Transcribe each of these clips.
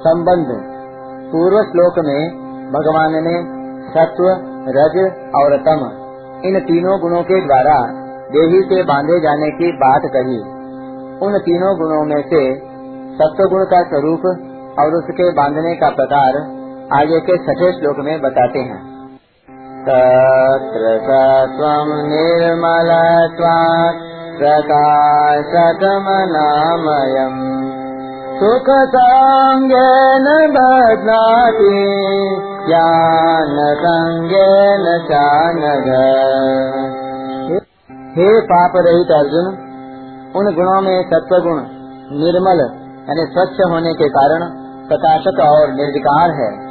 संबंध। पूर्व श्लोक में भगवान ने सत्व, रज और तम, इन तीनों गुणों के द्वारा देही से बांधे जाने की बात कही। उन तीनों गुणों में से सत्व गुण का स्वरूप और उसके बांधने का प्रकार आगे के छठे श्लोक में बताते हैं। तत्र सत्वं निर्मलत्वात् प्रकाशकमनामयम् सुखसङ्गेन बध्नाति ज्ञानसङ्गेन चानघ हे पाप रहित अर्जुन, उन गुणों में सत्व गुण निर्मल यानी स्वच्छ होने के कारण प्रकाशक और निर्विकार है।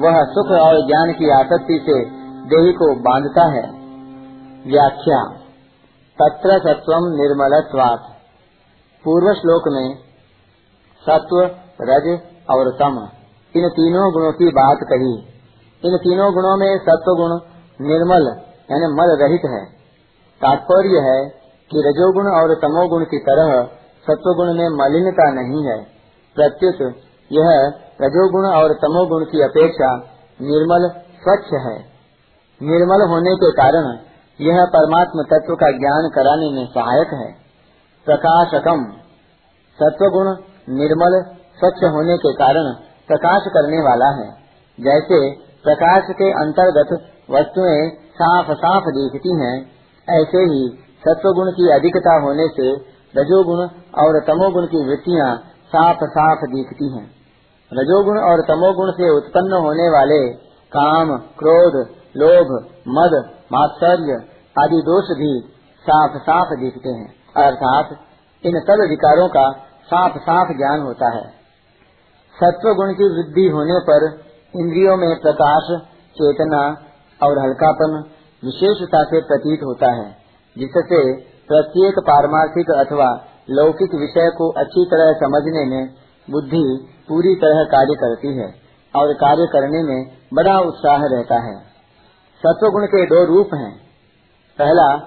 वह सुख और ज्ञान की आसक्ति से देही को बांधता है। व्याख्या, तत्र सत्वम निर्मलत्वात्। पूर्व श्लोक में सत्व, रज और तम इन तीनों गुणों की बात कही। इन तीनों गुणों में सत्व गुण निर्मल, यानी मल रहित है। तात्पर्य है कि रजोगुण और तमोगुण की तरह सत्वगुण में मलिनता नहीं है। प्रत्युत, यह रजोगुण और तमोगुण की अपेक्षा निर्मल, स्वच्छ है। निर्मल होने के कारण यह परमात्म तत्व का ज्ञान कराने में सहायक है। प्रकाशकम। सत्वगुण निर्मल स्वच्छ होने के कारण प्रकाश करने वाला है जैसे प्रकाश के अंतर्गत वस्तुएँ साफ़ साफ़ दिखती हैं, ऐसे ही सत्वगुण की अधिकता होने से रजोगुण और तमोगुण की वृत्तियाँ साफ़ साफ़ दिखती हैं। रजोगुण और तमोगुण से उत्पन्न होने वाले काम क्रोध लोभ मद मात्सर्य आदि दोष भी साफ़ साफ़ दिखते हैं अर्थात इन सब विकारों का साफ़ साफ़ ज्ञान होता है। सत्व गुण की वृद्धि होने पर इंद्रियों में प्रकाश, चेतना और हल्कापन विशेषता से प्रतीत होता है, जिससे प्रत्येक पारमार्थिक अथवा लौकिक विषय को अच्छी तरह समझने में बुद्धि पूरी तरह कार्य करती है और कार्य करने में बड़ा उत्साह रहता है। सत्व गुण के दो रूप हैं। पहला,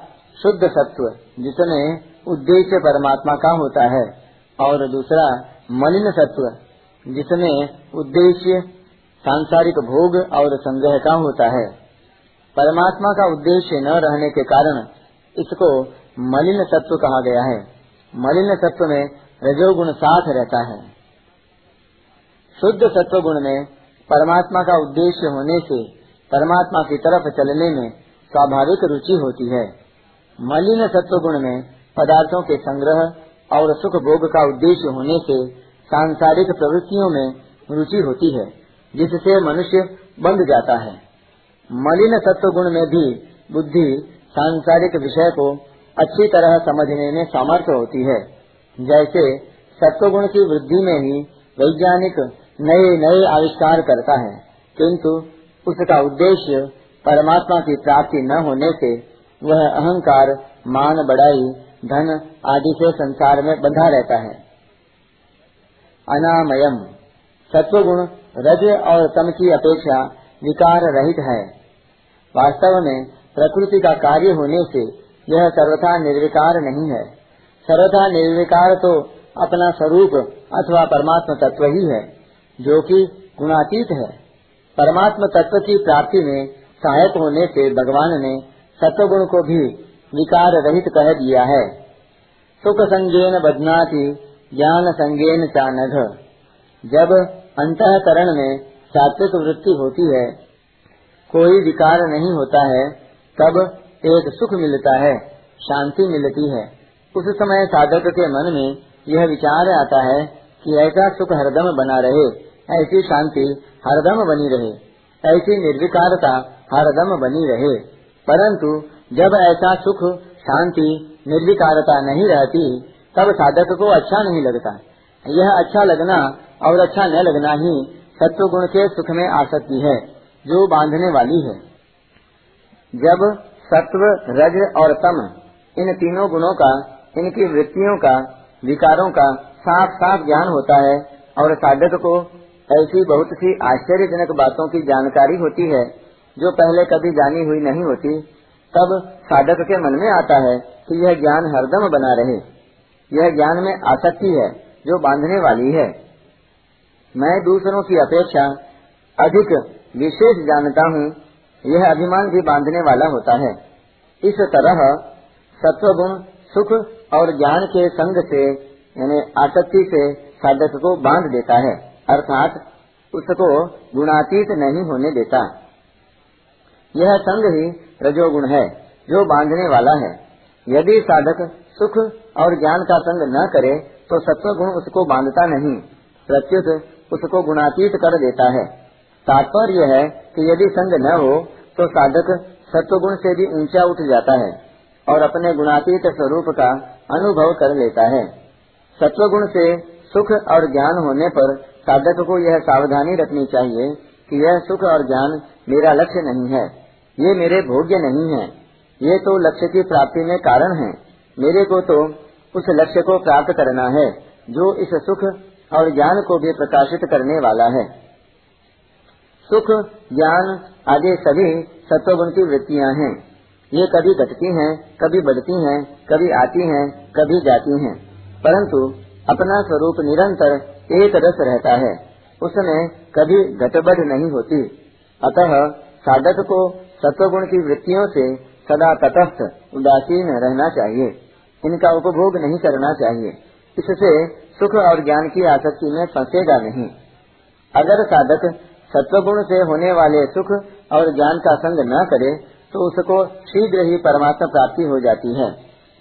शुद्ध सत्व, जिसमें उद्देश्य परमात्मा का होता है। और दूसरा मलिन सत्व, जिसमें उद्देश्य, सांसारिक भोग और संग्रह का होता है। परमात्मा का उद्देश्य न रहने के कारण इसको मलिन सत्व कहा गया है। मलिन सत्व में रजोगुण साथ रहता है। शुद्ध सत्व गुण में परमात्मा का उद्देश्य होने से परमात्मा की तरफ़ चलने में स्वाभाविक रुचि होती है। मलिन सत्व गुण में पदार्थों के संग्रह और सुख भोग का उद्देश्य होने से सांसारिक प्रवृत्तियों में रुचि होती है, जिससे मनुष्य बंध जाता है। मलिन सत्व गुण में भी बुद्धि सांसारिक विषय को अच्छी तरह समझने में सामर्थ्य होती है। जैसे सत्वगुण की वृद्धि में ही वैज्ञानिक नए नए आविष्कार करता है, किंतु उसका उद्देश्य परमात्मा की प्राप्ति न होने से वह अहंकार, मान बढ़ाई धन आदि से संसार में बंधा रहता है। अनामयम। सत्वगुण रज और तम की अपेक्षा विकार रहित है। वास्तव में प्रकृति का कार्य होने से यह सर्वथा निर्विकार नहीं है। सर्वथा निर्विकार तो अपना स्वरूप अथवा परमात्म तत्व ही है, जो कि गुणातीत है। परमात्म तत्व की प्राप्ति में सहायक होने से भगवान ने सत्वगुण को भी विकार रहित कह दिया है। सुख संगेन बदनाती ज्ञान संगेन चानघ। जब अंतकरण में सात्विक वृत्ति होती है, कोई विकार नहीं होता है, तब एक सुख मिलता है, शांति मिलती है। उस समय साधक के मन में यह विचार आता है कि ऐसा सुख हरदम बना रहे, ऐसी शांति हरदम बनी रहे, ऐसी निर्विकारता हरदम बनी रहे। परंतु जब ऐसा सुख, शांति, निर्विकारता नहीं रहती, तब साधक को अच्छा नहीं लगता। यह अच्छा लगना और अच्छा न लगना ही सत्व गुण के सुख में आसक्ति है, जो बांधने वाली है। जब सत्व, रज और तम, इन तीनों गुणों का, इनकी वृत्तियों का, विकारों का साफ़ साफ़ ज्ञान होता है और साधक को ऐसी बहुत सी आश्चर्यजनक बातों की जानकारी होती है, जो पहले कभी जानी हुई नहीं होती तब साधक के मन में आता है कि यह ज्ञान हरदम बना रहे। यह ज्ञान में आसक्ति है, जो बांधने वाली है। मैं दूसरों की अपेक्षा अधिक विशेष जानता हूँ, यह अभिमान भी बांधने वाला होता है। इस तरह सत्वगुण सुख और ज्ञान के संग से, यानी आसक्ति से साधक को बाँध देता है, अर्थात उसको गुणातीत नहीं होने देता। यह संग ही रजोगुण है, जो बांधने वाला है। यदि साधक सुख और ज्ञान का संग न करे तो सत्व गुण उसको बांधता नहीं, प्रत्युत उसको गुणातीत कर देता है। तात्पर्य है कि यदि संग न हो तो साधक सत्व गुण से भी ऊँचा उठ जाता है और अपने गुणातीत स्वरूप का अनुभव कर लेता है। सत्व गुण से सुख और ज्ञान होने पर साधक को यह सावधानी रखनी चाहिए कि यह सुख और ज्ञान मेरा लक्ष्य नहीं है। ये मेरे भोग्य नहीं है। ये तो लक्ष्य की प्राप्ति में कारण है। मेरे को तो उस लक्ष्य को प्राप्त करना है जो इस सुख और ज्ञान को भी प्रकाशित करने वाला है। सुख ज्ञान आदि सभी सत्वगुण की वृत्तियाँ हैं। ये कभी घटती हैं, कभी बढ़ती हैं, कभी आती हैं, कभी जाती हैं, परंतु अपना स्वरूप निरंतर एक रस रहता है। उसमें कभी घटबढ़ नहीं होती। अतः साधक को सत्वगुण की वृत्तियों से सदा तटस्थ, उदासीन रहना चाहिए। इनका उपभोग नहीं करना चाहिए। इससे सुख और ज्ञान की आसक्ति में फंसेगा नहीं। अगर साधक सत्वगुण से होने वाले सुख और ज्ञान का संग न करे तो उसको शीघ्र ही परमात्मा प्राप्ति हो जाती है।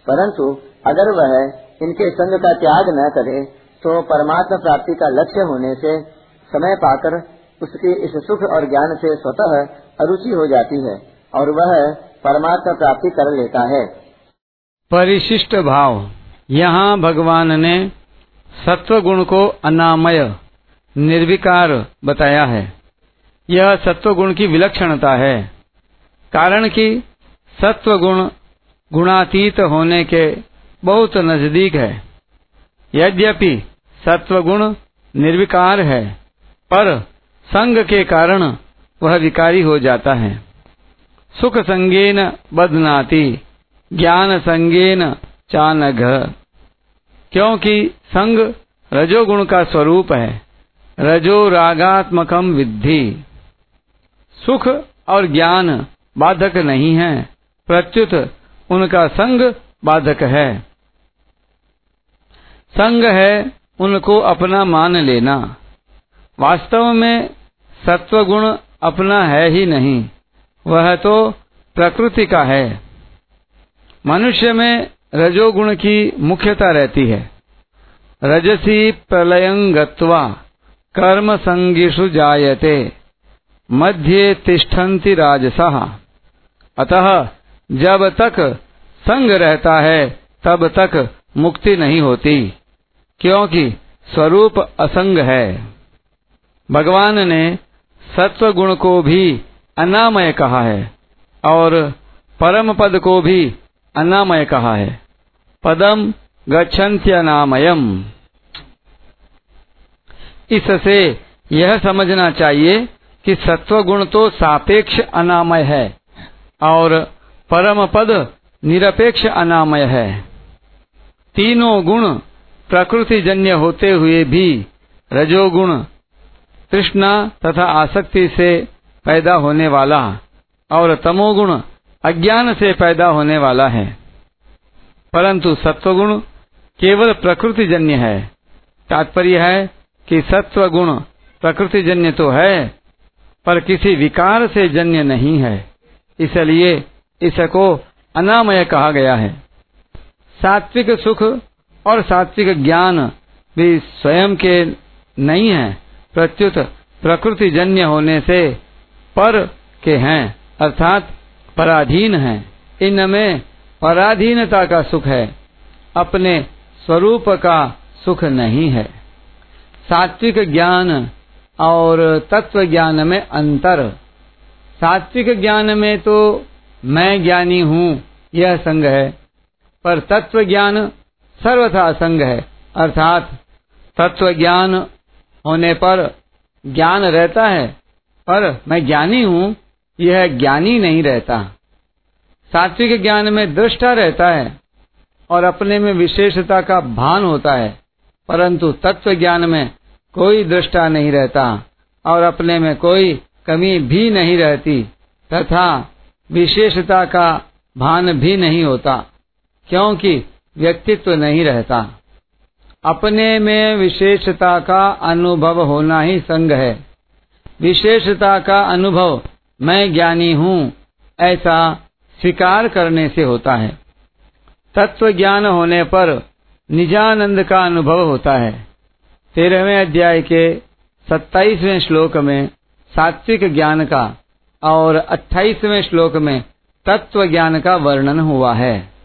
परंतु अगर वह इनके संग का त्याग न करे तो परमात्मा प्राप्ति का लक्ष्य होने से समय पाकर उसके इस सुख और ज्ञान से स्वतः अरुचि हो जाती है और वह परमात्मा प्राप्ति कर लेता है। परिशिष्ट भाव। यहाँ भगवान ने सत्व गुण को अनामय, निर्विकार बताया है। यह सत्व गुण की विलक्षणता है। कारण कि सत्व गुण गुणातीत होने के बहुत नज़दीक है। यद्यपि सत्व गुण निर्विकार है पर संग के कारण वह विकारी हो जाता है। सुख संगेन बदनाती, ज्ञान संगेन चानघ क्योंकि संग रजोगुण का स्वरूप है, रजो रागात्मकम विद्धि। सुख और ज्ञान बाधक नहीं है, प्रत्युत उनका संग बाधक है। संग है उनको अपना मान लेना। वास्तव में सत्वगुण अपना है ही नहीं। वह तो प्रकृति का है। मनुष्य में रजोगुण की मुख्यता रहती है। रजसी प्रलयं गत्वा कर्म संगिषु जायते, मध्य तिष्ठन्ति राजसा। अतः जब तक संग रहता है, तब तक मुक्ति नहीं होती, क्योंकि स्वरूप असंग है। भगवान ने सत्व गुण को भी अनामय कहा है और परम पद को भी अनामय कहा है। पदम गच्छन्त्यनामयम। इससे यह समझना चाहिए कि सत्व गुण तो सापेक्ष अनामय है और परम पद निरपेक्ष अनामय है। तीनों गुण प्रकृति जन्य होते हुए भी रजोगुण तृष्णा तथा आसक्ति से पैदा होने वाला और तमोगुण अज्ञान से पैदा होने वाला है। परंतु सत्वगुण केवल प्रकृति जन्य है। तात्पर्य है कि सत्व गुण प्रकृति जन्य तो है, पर किसी विकार से जन्य नहीं है। इसलिए इसको अनामय कहा गया है। सात्विक सुख और सात्विक ज्ञान भी स्वयं के नहीं है। प्रत्युत प्रकृति जन्य होने से पर के हैं, अर्थात पराधीन हैं। इनमें पराधीनता का सुख है, अपने स्वरूप का सुख नहीं है। सात्विक ज्ञान और तत्व ज्ञान में अंतर। सात्विक ज्ञान में तो मैं ज्ञानी हूँ, यह संग है, पर तत्व ज्ञान सर्वथा संग है, अर्थात तत्व ज्ञान होने पर ज्ञान रहता है, पर मैं ज्ञानी हूँ, यह ज्ञानी नहीं रहता। सात्विक ज्ञान में दृष्टा रहता है और अपने में विशेषता का भान होता है, परंतु तत्व ज्ञान में कोई दृष्टा नहीं रहता और अपने में कोई कमी भी नहीं रहती तथा विशेषता का भान भी नहीं होता, क्योंकि व्यक्तित्व नहीं रहता। अपने में विशेषता का अनुभव होना ही संग है। विशेषता का अनुभव मैं ज्ञानी हूँ, ऐसा स्वीकार करने से होता है। तत्व ज्ञान होने पर निजानंद का अनुभव होता है। तेरहवें अध्याय के सत्ताईसवें श्लोक में सात्विक ज्ञान का और अट्ठाईसवें श्लोक में तत्व ज्ञान का वर्णन हुआ है।